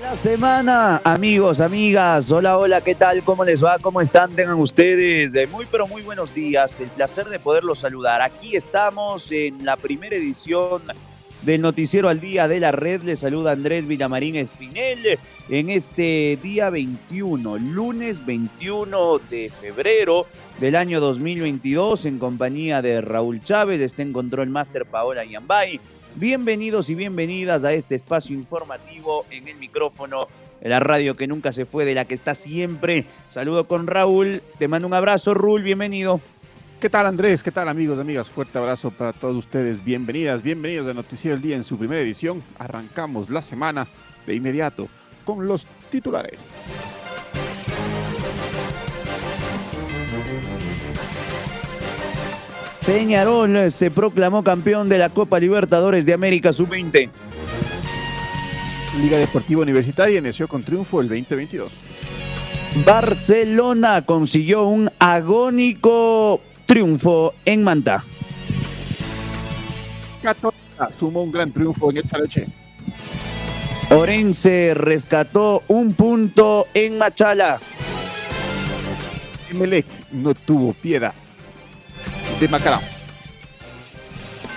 La semana, amigos, amigas, hola, hola, ¿qué tal? ¿Cómo les va? ¿Cómo están? Tengan ustedes de muy, pero muy buenos días. El placer de poderlos saludar. Aquí estamos en la primera edición del Noticiero al Día de la Red. Les saluda Andrés Villamarín Espinel en este día 21, lunes 21 de febrero del año 2022, en compañía de Raúl Chávez. Está en control Master Paola Yambay Bienvenidos y bienvenidas a este espacio informativo en el micrófono la radio que nunca se fue, de la que está siempre. Saludo con Raúl, te mando un abrazo, Raúl, bienvenido. ¿Qué tal Andrés? ¿Qué tal amigos, amigas? Fuerte abrazo para todos ustedes. Bienvenidas, bienvenidos a Noticiero del Día en su primera edición. Arrancamos la semana de inmediato con los titulares. Peñarol se proclamó campeón de la Copa Libertadores de América Sub-20. Liga Deportiva Universitaria inició con triunfo el 2022. Barcelona consiguió un agónico triunfo en Manta. Católica sumó un gran triunfo en esta leche. Orense rescató un punto en Machala. Emelec no tuvo piedad de Macará.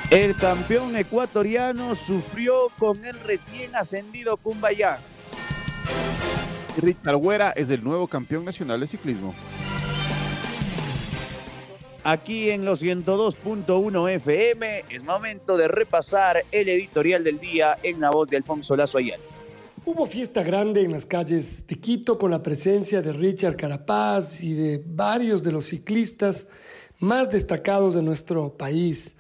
El campeón ecuatoriano sufrió con el recién ascendido Cumbayá. Richard Güera es el nuevo campeón nacional de ciclismo. Aquí en los 102.1 FM es momento de repasar el editorial del día en la voz de Alfonso Lazo Ayala. Hubo fiesta grande en las calles de Quito con la presencia de Richard Carapaz y de varios de los ciclistas más destacados de nuestro país.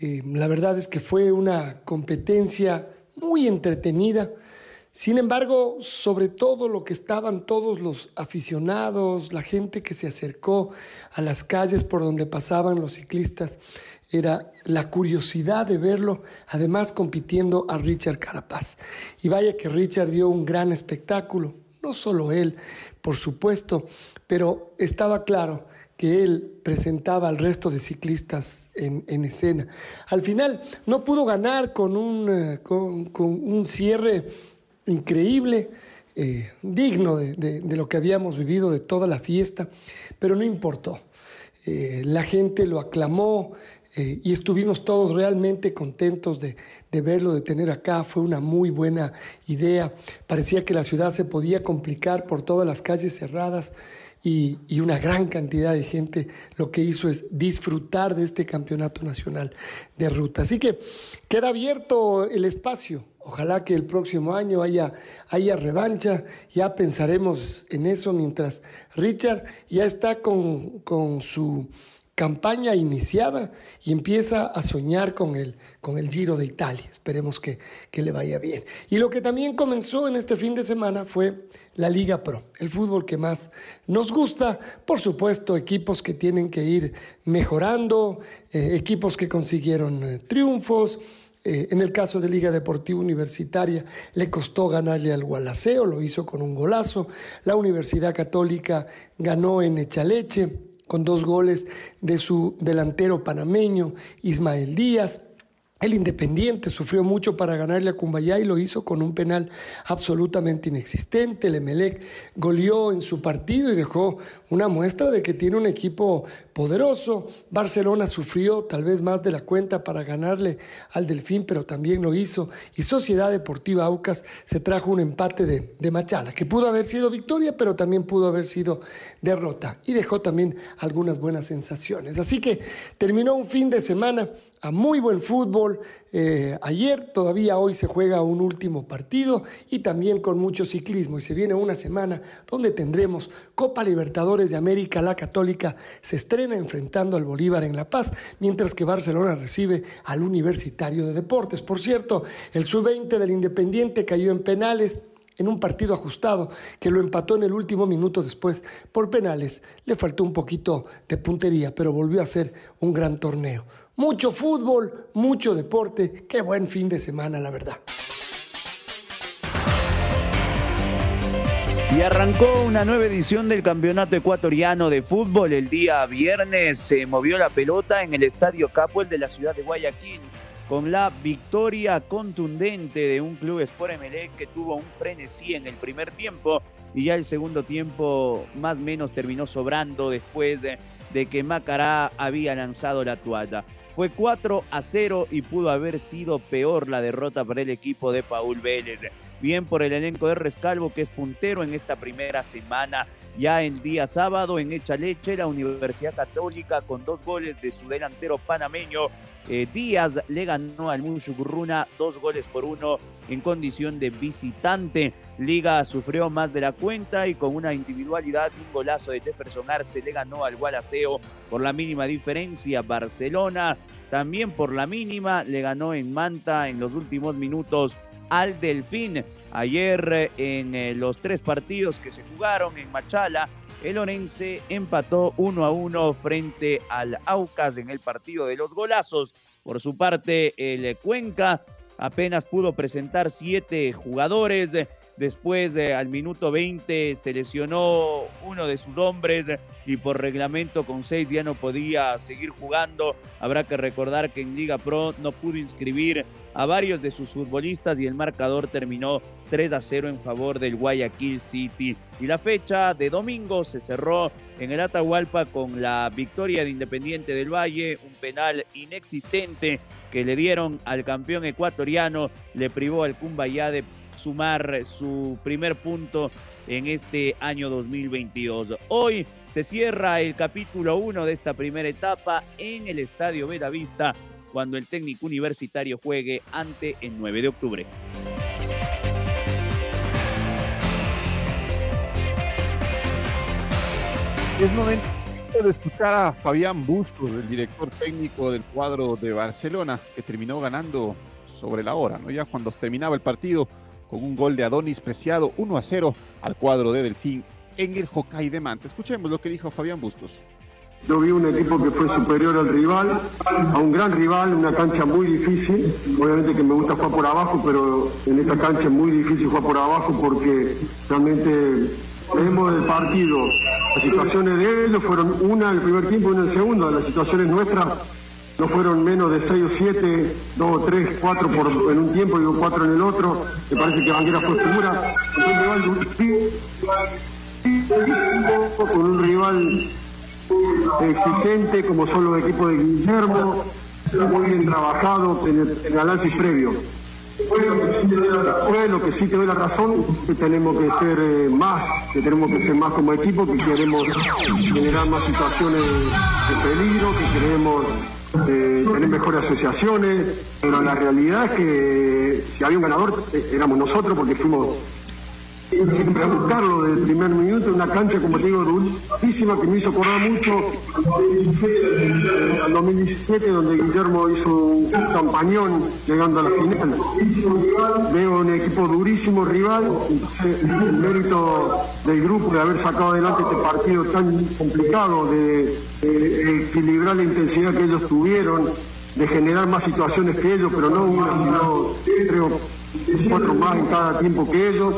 Eh, la verdad es que fue una competencia muy entretenida. Sin embargo, sobre todo lo que estaban todos los aficionados, la gente que se acercó a las calles por donde pasaban los ciclistas, era la curiosidad de verlo, además compitiendo a Richard Carapaz. Y vaya que Richard dio un gran espectáculo, no solo él, por supuesto, pero estaba claro que él presentaba al resto de ciclistas en, escena. Al final no pudo ganar con un, eh, con, un cierre increíble, eh, digno de, lo que habíamos vivido, de toda la fiesta, pero no importó. Eh, la gente lo aclamó y estuvimos todos realmente contentos de, de verlo, de tener acá. Fue una muy buena idea. Parecía que la ciudad se podía complicar por todas las calles cerradas y, una gran cantidad de gente lo que hizo es disfrutar de este campeonato nacional de ruta. Así que queda abierto el espacio. Ojalá que el próximo año haya, haya revancha, ya pensaremos en eso mientras Richard ya está con, con su campaña iniciada y empieza a soñar con el, con el Giro de Italia. Esperemos que, que, le vaya bien. Y lo que también comenzó en este fin de semana fue la Liga Pro, el fútbol que más nos gusta. Por supuesto, equipos que tienen que ir mejorando, eh, equipos que consiguieron eh, triunfos. Eh, en el caso de Liga Deportiva Universitaria, le costó ganarle al Gualaceo, lo hizo con un golazo. La Universidad Católica ganó en Echaleche con dos goles de su delantero panameño Ismael Díaz. El Independiente sufrió mucho para ganarle a Cumbayá y lo hizo con un penal absolutamente inexistente. El Emelec goleó en su partido y dejó una muestra de que tiene un equipo poderoso. Barcelona sufrió tal vez más de la cuenta para ganarle al Delfín, pero también lo hizo. Y Sociedad Deportiva Aucas se trajo un empate de, de Machala, que pudo haber sido victoria, pero también pudo haber sido derrota. Y dejó también algunas buenas sensaciones. Así que terminó un fin de semana a muy buen fútbol. Eh, ayer, todavía hoy se juega un último partido y también con mucho ciclismo. Y se viene una semana donde tendremos Copa Libertadores de América. La Católica se estrena enfrentando al Bolívar en La Paz, mientras que Barcelona recibe al Universitario de Deportes. Por cierto, el sub-20 del Independiente cayó en penales en un partido ajustado que lo empató en el último minuto después por penales. Le faltó un poquito de puntería, pero volvió a ser un gran torneo. Mucho fútbol, mucho deporte. Qué buen fin de semana, la verdad. Y arrancó una nueva edición del Campeonato Ecuatoriano de Fútbol. El día viernes se movió la pelota en el Estadio Capuel de la ciudad de Guayaquil con la victoria contundente de un club Sport Emelec que tuvo un frenesí en el primer tiempo y ya el segundo tiempo más o menos terminó sobrando después de, que Macará había lanzado la toalla. Fue 4 a 0 y pudo haber sido peor la derrota para el equipo de Paul Vélez. Bien por el elenco de Rescalvo que es puntero en esta primera semana. Ya el día sábado en Echa Leche, la Universidad Católica con dos goles de su delantero panameño eh, Díaz le ganó al Mushugurruna dos goles por uno en condición de visitante. Liga sufrió más de la cuenta y con una individualidad un golazo de Jefferson Arce le ganó al Gualaceo por la mínima diferencia. Barcelona también por la mínima le ganó en Manta en los últimos minutos al Delfín. Ayer en eh, los tres partidos que se jugaron en Machala, el Orense empató 1 a 1 frente al Aucas en el partido de los golazos. Por su parte, el Cuenca apenas pudo presentar siete jugadores. Después, al minuto 20, se lesionó uno de sus hombres y por reglamento con seis ya no podía seguir jugando. Habrá que recordar que en Liga Pro no pudo inscribir a varios de sus futbolistas y el marcador terminó 3 a 0 en favor del Guayaquil City. Y la fecha de domingo se cerró en el Atahualpa con la victoria de Independiente del Valle, un penal inexistente que le dieron al campeón ecuatoriano, le privó al Cumbayá de sumar su primer punto en este año 2022. Hoy se cierra el capítulo 1 de esta primera etapa en el Estadio Vista cuando el técnico universitario juegue ante el 9 de octubre. Es momento de escuchar a Fabián Bustos, el director técnico del cuadro de Barcelona, que terminó ganando sobre la hora, ¿no? Ya cuando terminaba el partido, con un gol de Adonis Preciado 1 a 0 al cuadro de Delfín en el Hokkaido de Manta. Escuchemos lo que dijo Fabián Bustos. Yo vi un equipo que fue superior al rival, a un gran rival, una cancha muy difícil. Obviamente que me gusta jugar por abajo, pero en esta cancha es muy difícil jugar por abajo porque realmente vemos el partido. Las situaciones de ellos fueron una en el primer tiempo y una en el segundo. Las situaciones nuestras no fueron menos de 6 o 7, 2 o 3, 4 por, en un tiempo y 4 en el otro. Me parece que Banguera fue figura. con un rival exigente como son los equipos de Guillermo, muy bien trabajado en el, análisis previo. Fue lo que sí te doy la razón, que tenemos que ser eh, más, que tenemos que ser más como equipo, que queremos generar más situaciones de peligro, que queremos eh, tener mejores asociaciones, pero la realidad es que si había un ganador eh, éramos nosotros porque fuimos siempre a buscarlo desde el primer minuto, una cancha, como te digo, durísima que me hizo acordar mucho al 2017, donde Guillermo hizo un campañón llegando a la final. Veo un equipo durísimo, rival, el mérito del grupo de haber sacado adelante este partido tan complicado, de, de equilibrar la intensidad que ellos tuvieron, de generar más situaciones que ellos, pero no una, sino creo cuatro más en cada tiempo que ellos,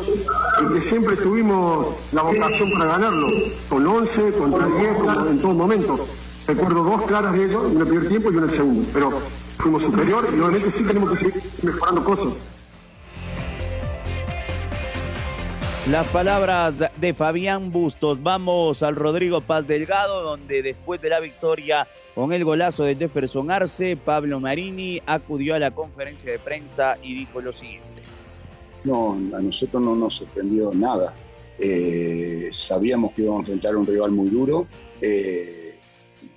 y que siempre tuvimos la vocación para ganarlo, con 11, contra 10, en todo momento. Recuerdo dos claras de ellos, en el primer tiempo y en el segundo, pero fuimos superior y obviamente sí tenemos que seguir mejorando cosas. Las palabras de Fabián Bustos. Vamos al Rodrigo Paz Delgado, donde después de la victoria con el golazo de Jefferson Arce, Pablo Marini acudió a la conferencia de prensa y dijo lo siguiente. No, a nosotros no nos sorprendió nada. Eh, sabíamos que íbamos a enfrentar a un rival muy duro. Eh,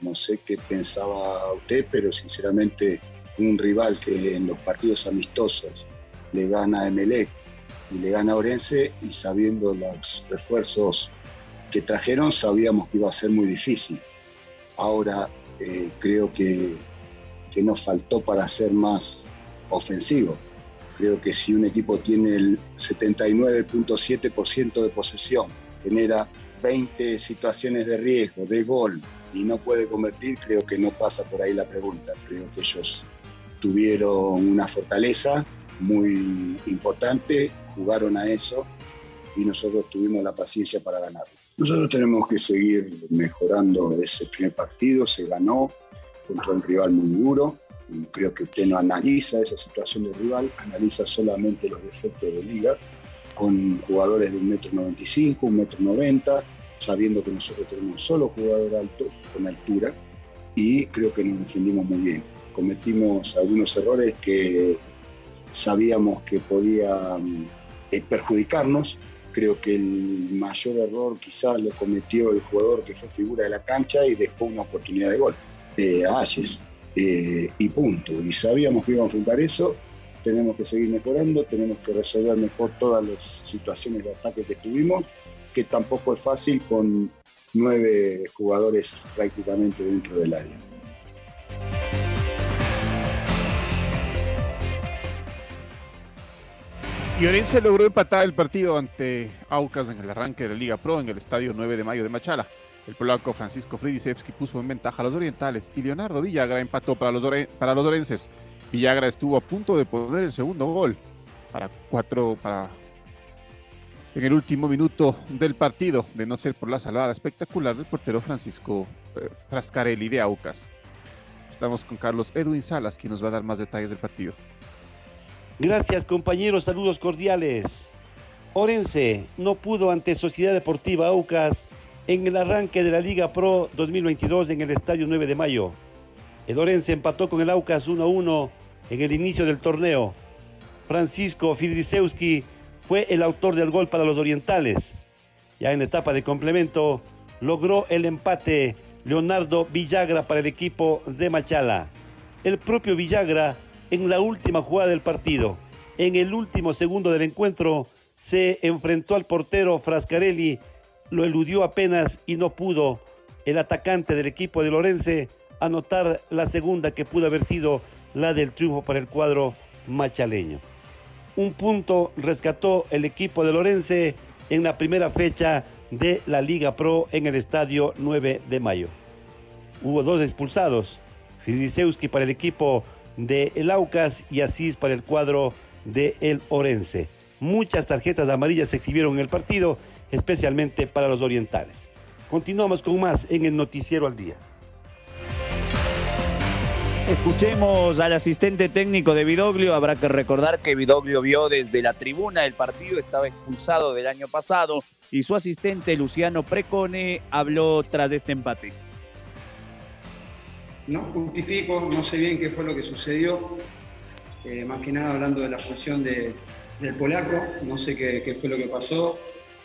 no sé qué pensaba usted, pero sinceramente un rival que en los partidos amistosos le gana a Emelec y le gana a Orense y sabiendo los refuerzos que trajeron sabíamos que iba a ser muy difícil. Ahora eh, creo que, que nos faltó para ser más ofensivo. Creo que si un equipo tiene el 79.7% de posesión, genera 20 situaciones de riesgo, de gol, y no puede convertir, creo que no pasa por ahí la pregunta. Creo que ellos tuvieron una fortaleza muy importante, jugaron a eso y nosotros tuvimos la paciencia para ganar. Nosotros tenemos que seguir mejorando ese primer partido, se ganó contra un rival muy duro. Creo que usted no analiza esa situación del rival, analiza solamente los defectos de liga, con jugadores de 1,95m, 1,90m, sabiendo que nosotros tenemos un solo jugador alto, con altura, y creo que nos defendimos muy bien. Cometimos algunos errores que sabíamos que podían eh, perjudicarnos. Creo que el mayor error quizás lo cometió el jugador que fue figura de la cancha y dejó una oportunidad de gol eh, a Ayes. Y punto. Y sabíamos que íbamos a enfrentar eso. Tenemos que seguir mejorando, tenemos que resolver mejor todas las situaciones de ataque que tuvimos, que tampoco es fácil con nueve jugadores prácticamente dentro del área. Y Orense logró empatar el partido ante Aucas en el arranque de la Liga Pro en el estadio 9 de mayo de Machala. El polaco Francisco Fridisevski puso en ventaja a los orientales y Leonardo Villagra empató para los, para los orenses. Villagra estuvo a punto de poner el segundo gol para cuatro para en el último minuto del partido, de no ser por la salvada espectacular del portero Francisco eh, Frascarelli de Aucas. Estamos con Carlos Edwin Salas, quien nos va a dar más detalles del partido. Gracias compañeros, saludos cordiales. Orense no pudo ante Sociedad Deportiva Aucas en el arranque de la Liga Pro 2022 en el Estadio 9 de Mayo. El Orense empató con el Aucas 1-1 en el inicio del torneo. Francisco Fidrisewski fue el autor del gol para los orientales. Ya en la etapa de complemento logró el empate Leonardo Villagra para el equipo de Machala. El propio Villagra en la última jugada del partido. En el último segundo del encuentro se enfrentó al portero Frascarelli, lo eludió apenas y no pudo el atacante del equipo de Lorense anotar la segunda que pudo haber sido la del triunfo para el cuadro machaleño. Un punto rescató el equipo de Lorense en la primera fecha de la Liga Pro en el estadio 9 de mayo. Hubo dos expulsados, Fidisewski para el equipo de el Aucas y Asís para el cuadro de el Orense. Muchas tarjetas amarillas se exhibieron en el partido, especialmente para los orientales. Continuamos con más en el Noticiero al Día. Escuchemos al asistente técnico de Vidoglio. Habrá que recordar que Vidoglio vio desde la tribuna el partido, estaba expulsado del año pasado y su asistente Luciano Precone habló tras este empate. No justifico, no sé bien qué fue lo que sucedió, eh, más que nada hablando de la función del polaco, no sé qué, fue lo que pasó,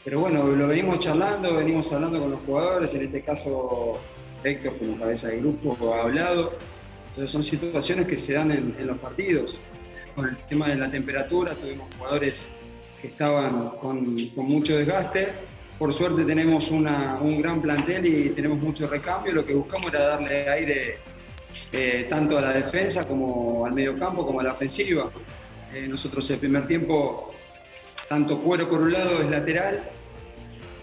pero bueno, lo venimos charlando, venimos hablando con los jugadores, en este caso Héctor como cabeza de grupo ha hablado, entonces son situaciones que se dan en, los partidos. Con el tema de la temperatura, tuvimos jugadores que estaban con, mucho desgaste, por suerte tenemos un gran plantel y tenemos mucho recambio. Lo que buscamos era darle aire eh, tanto a la defensa como al medio campo, como a la ofensiva. Eh, nosotros el primer tiempo, tanto Cuero por un lado es lateral,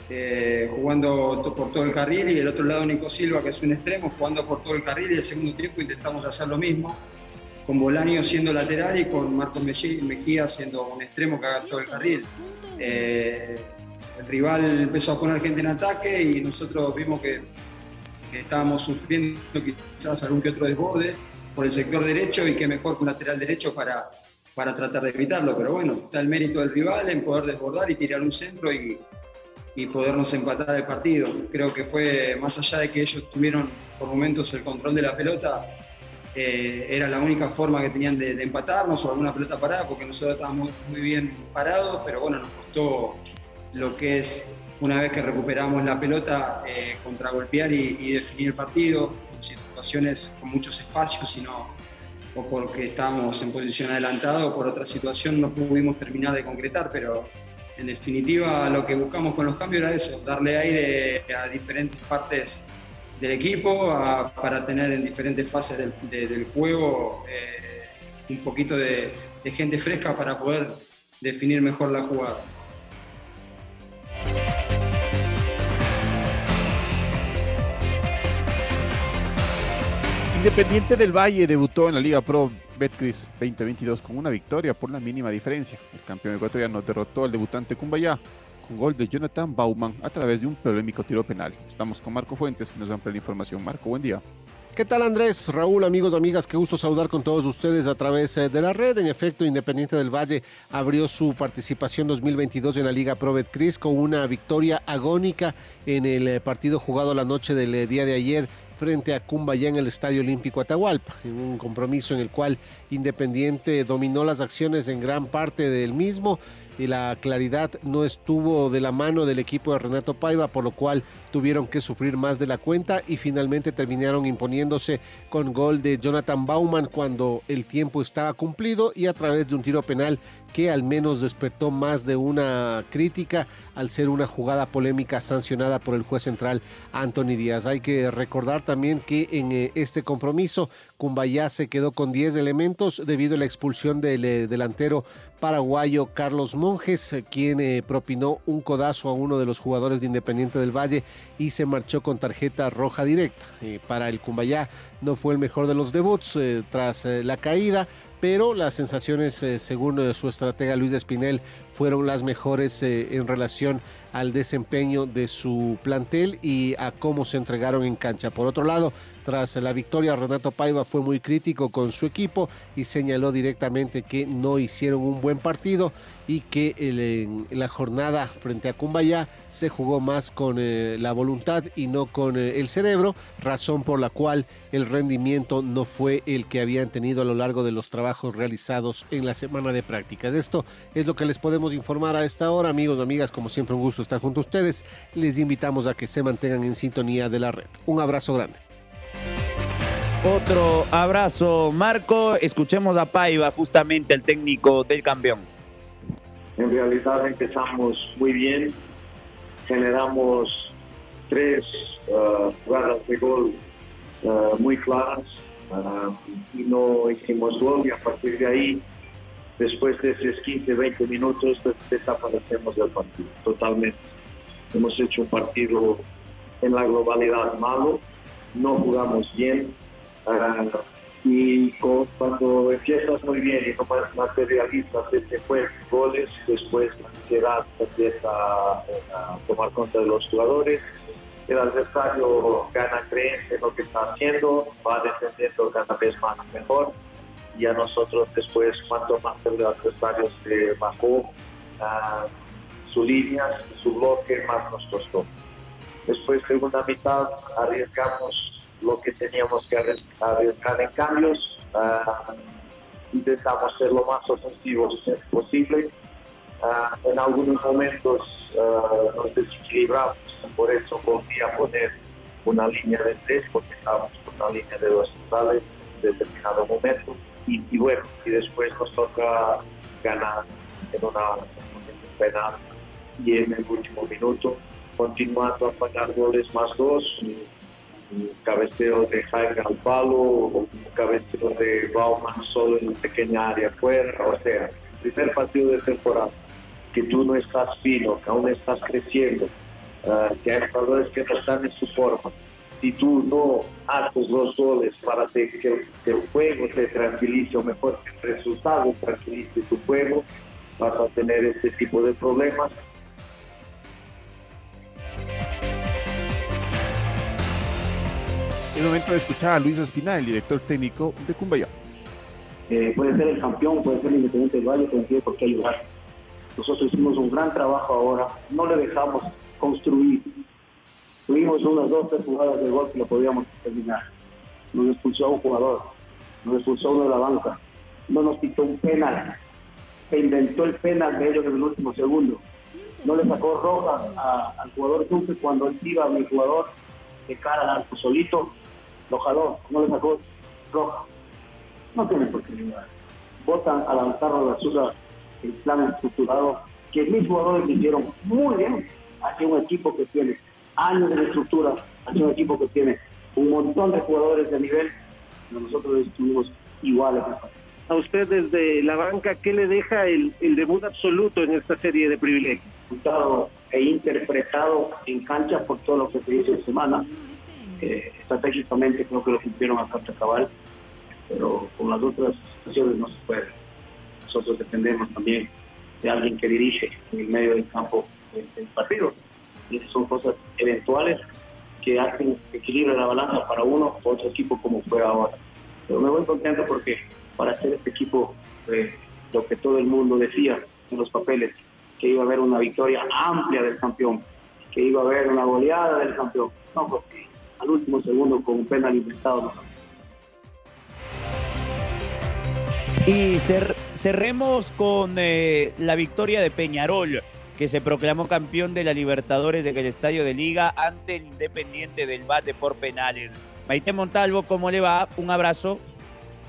eh, jugando por todo el carril, y el otro lado Nico Silva, que es un extremo, jugando por todo el carril, y el segundo tiempo intentamos hacer lo mismo, con Bolaño siendo lateral y con Marcos Mejía siendo un extremo que haga todo el carril. el rival empezó a poner gente en ataque y nosotros vimos que que estábamos sufriendo quizás algún que otro desborde por el sector derecho y que mejor que un lateral derecho para, para tratar de evitarlo. Pero bueno, está el mérito del rival en poder desbordar y tirar un centro y, y podernos empatar el partido. Creo que fue más allá de que ellos tuvieron por momentos el control de la pelota, eh, era la única forma que tenían de, empatarnos o alguna pelota parada, porque nosotros estábamos muy bien parados, pero bueno, nos costó lo que es una vez que recuperamos la pelota, eh, contragolpear y, definir el partido, en situaciones con muchos espacios, sino o porque estábamos en posición adelantada o por otra situación no pudimos terminar de concretar, pero en definitiva lo que buscamos con los cambios era eso, darle aire a diferentes partes del equipo para tener en diferentes fases del, juego eh, un poquito de gente fresca para poder definir mejor las jugadas. Independiente del Valle debutó en la Liga Pro Betcris 2022 con una victoria por la mínima diferencia. El campeón ecuatoriano derrotó al debutante Cumbayá con gol de Jonathan Bauman a través de un polémico tiro penal. Estamos con Marco Fuentes que nos va a ampliar la información. Marco, buen día. ¿Qué tal Andrés, Raúl, amigos amigas? Qué gusto saludar con todos ustedes a través eh, de la red. En efecto, Independiente del Valle abrió su participación 2022 en la Liga Pro Betcris con una victoria agónica en el eh, partido jugado la noche del eh, día de ayer frente a Cumbayá en el Estadio Olímpico Atahualpa, en un compromiso en el cual Independiente dominó las acciones en gran parte del mismo y la claridad no estuvo de la mano del equipo de Renato Paiva, por lo cual tuvieron que sufrir más de la cuenta y finalmente terminaron imponiéndose con gol de Jonathan Bauman cuando el tiempo estaba cumplido y a través de un tiro penal que al menos despertó más de una crítica al ser una jugada polémica sancionada por el juez central Anthony Díaz. Hay que recordar también que en eh, este compromiso Cumbayá se quedó con 10 elementos debido a la expulsión del eh, delantero paraguayo Carlos Monjes, eh, quien propinó un codazo a uno de los jugadores de Independiente del Valle y se marchó con tarjeta roja directa. para el Cumbayá no fue el mejor de los debuts tras la caída, pero las sensaciones, eh, según eh, su estratega Luis Espinel, fueron las mejores eh, en relación al desempeño de su plantel y a cómo se entregaron en cancha. Por otro lado, tras la victoria, Renato Paiva fue muy crítico con su equipo y señaló directamente que no hicieron un buen partido y que la jornada frente a Cumbayá se jugó más con eh, la voluntad y no con eh, el cerebro, razón por la cual el rendimiento no fue el que habían tenido a lo largo de los trabajos realizados en la semana de prácticas. Esto es lo que les podemos informar a esta hora, amigos amigas, como siempre un gusto estar junto a ustedes. Les invitamos a que se mantengan en sintonía de la red. Un abrazo grande. Otro abrazo, Marco. Escuchemos a Paiva, justamente el técnico del campeón. En realidad empezamos muy bien, generamos tres uh, jugadas de gol uh, muy claras uh, y no hicimos gol y a partir de ahí, después de esos 15, 20 minutos, desaparecemos del partido totalmente. Hemos hecho un partido en la globalidad malo, no jugamos bien y cuando empiezas muy bien y no materializas este juego, goles, después la ansiedad empieza a, tomar cuenta de los jugadores, el adversario gana creencia en lo que está haciendo, va defendiendo cada vez más mejor. Y a nosotros después cuanto más el adversario se bajó su línea, su bloque, más nos costó. Después, segunda mitad, arriesgamos lo que teníamos que arriesgar en cambios. Uh, intentamos ser lo más ofensivos posible. Uh, en algunos momentos uh, nos desequilibramos, por eso volví a poner una línea de tres, porque estábamos con una línea de dos centrales en determinado momento. Y, bueno, y después nos toca ganar en una, un penal y en el último minuto, continuando a pagar goles más dos. Un cabeceo de Jaime al palo, un cabeceo de Bauman solo en una pequeña área fuera, o sea, primer partido de temporada, que tú no estás fino, que aún estás creciendo, uh, que hay jugadores que no están en su forma. Si tú no haces los goles para que, el juego te tranquilice, o mejor el resultado tranquilice tu juego, vas a tener este tipo de problemas Es momento de escuchar a Luis Espinal, el director técnico de Cumbayá. Eh, puede ser el campeón, puede ser el Independiente del Valle, tiene por qué ayudar. Nosotros hicimos un gran trabajo ahora, no le dejamos construir. Tuvimos unas dos, tres jugadas de gol que lo podíamos terminar. Nos expulsó un jugador, nos expulsó uno de la banca, no nos quitó un penal. Se inventó el penal de ellos en el último segundo. No le sacó roja al jugador Duque cuando él iba a mi jugador de cara al arco solito, lo jaló, no le sacó roja. No tiene por qué Votan a lanzarlo a la ciudad el plan estructurado que mis jugadores hicieron muy bien hacia un equipo que tiene años de estructura, hacia un equipo que tiene un montón de jugadores de nivel, pero nosotros estuvimos iguales. A usted desde la banca, ¿qué le deja el, debut absoluto en esta serie de privilegios? e interpretado en cancha por todo lo que se hizo semana. Eh, estratégicamente creo que lo cumplieron carta cabal, pero con las otras situaciones no se puede. Nosotros dependemos también de alguien que dirige en el medio del campo del partido. Y esas son cosas eventuales que hacen equilibrio la balanza para uno o otro equipo como fue ahora. Pero me voy contento porque para hacer este equipo, eh, lo que todo el mundo decía en los papeles, que iba a haber una victoria amplia del campeón, que iba a haber una goleada del campeón. No, porque al último segundo con un penal inventado Y cerremos con eh, la victoria de Peñarol, que se proclamó campeón de la Libertadores en el Estadio de Liga ante el Independiente del Bate por penales. Maite Montalvo, ¿cómo le va? Un abrazo.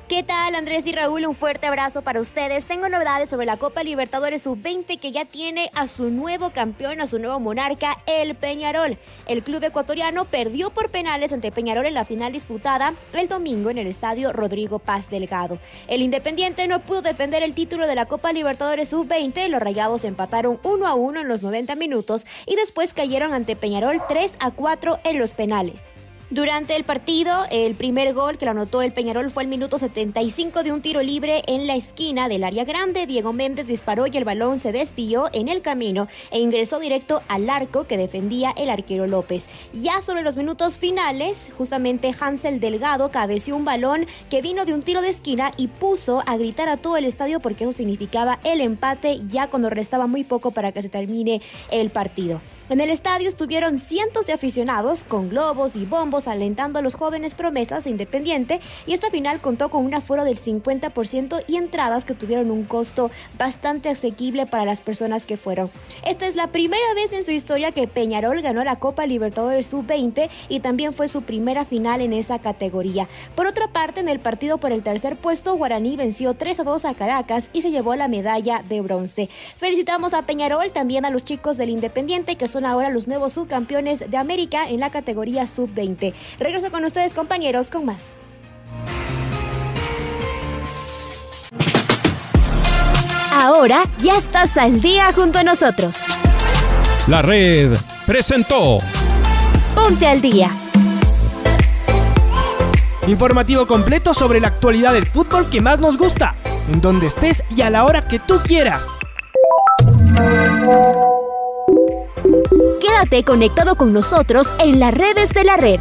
¿Qué tal Andrés y Raúl? Un fuerte abrazo para ustedes. Tengo novedades sobre la Copa Libertadores Sub-20 que ya tiene a su nuevo campeón, a su nuevo monarca, el Peñarol. El club ecuatoriano perdió por penales ante Peñarol en la final disputada el domingo en el estadio Rodrigo Paz Delgado. El Independiente no pudo defender el título de la Copa Libertadores Sub-20. Los Rayados empataron 1 a 1 en los 90 minutos y después cayeron ante Peñarol 3 a 4 en los penales. Durante el partido, el primer gol que lo anotó el Peñarol fue el minuto 75 de un tiro libre en la esquina del área grande. Diego Méndez disparó y el balón se desvió en el camino e ingresó directo al arco que defendía el arquero López. Ya sobre los minutos finales, justamente Hansel Delgado cabeció un balón que vino de un tiro de esquina y puso a gritar a todo el estadio porque eso significaba el empate ya cuando restaba muy poco para que se termine el partido. En el estadio estuvieron cientos de aficionados con globos y bombos alentando a los jóvenes promesas de Independiente y esta final contó con un aforo del 50% y entradas que tuvieron un costo bastante asequible para las personas que fueron. Esta es la primera vez en su historia que Peñarol ganó la Copa Libertadores Sub-20 y también fue su primera final en esa categoría. Por otra parte, en el partido por el tercer puesto, Guaraní venció 3 a 2 a Caracas y se llevó la medalla de bronce. Felicitamos a Peñarol, también a los chicos del Independiente que son son ahora los nuevos subcampeones de América en la categoría sub-20. Regreso con ustedes compañeros con más. Ahora ya estás al día junto a nosotros. La red presentó. Ponte al día. Informativo completo sobre la actualidad del fútbol que más nos gusta, en donde estés y a la hora que tú quieras. Quédate conectado con nosotros en las redes de la red.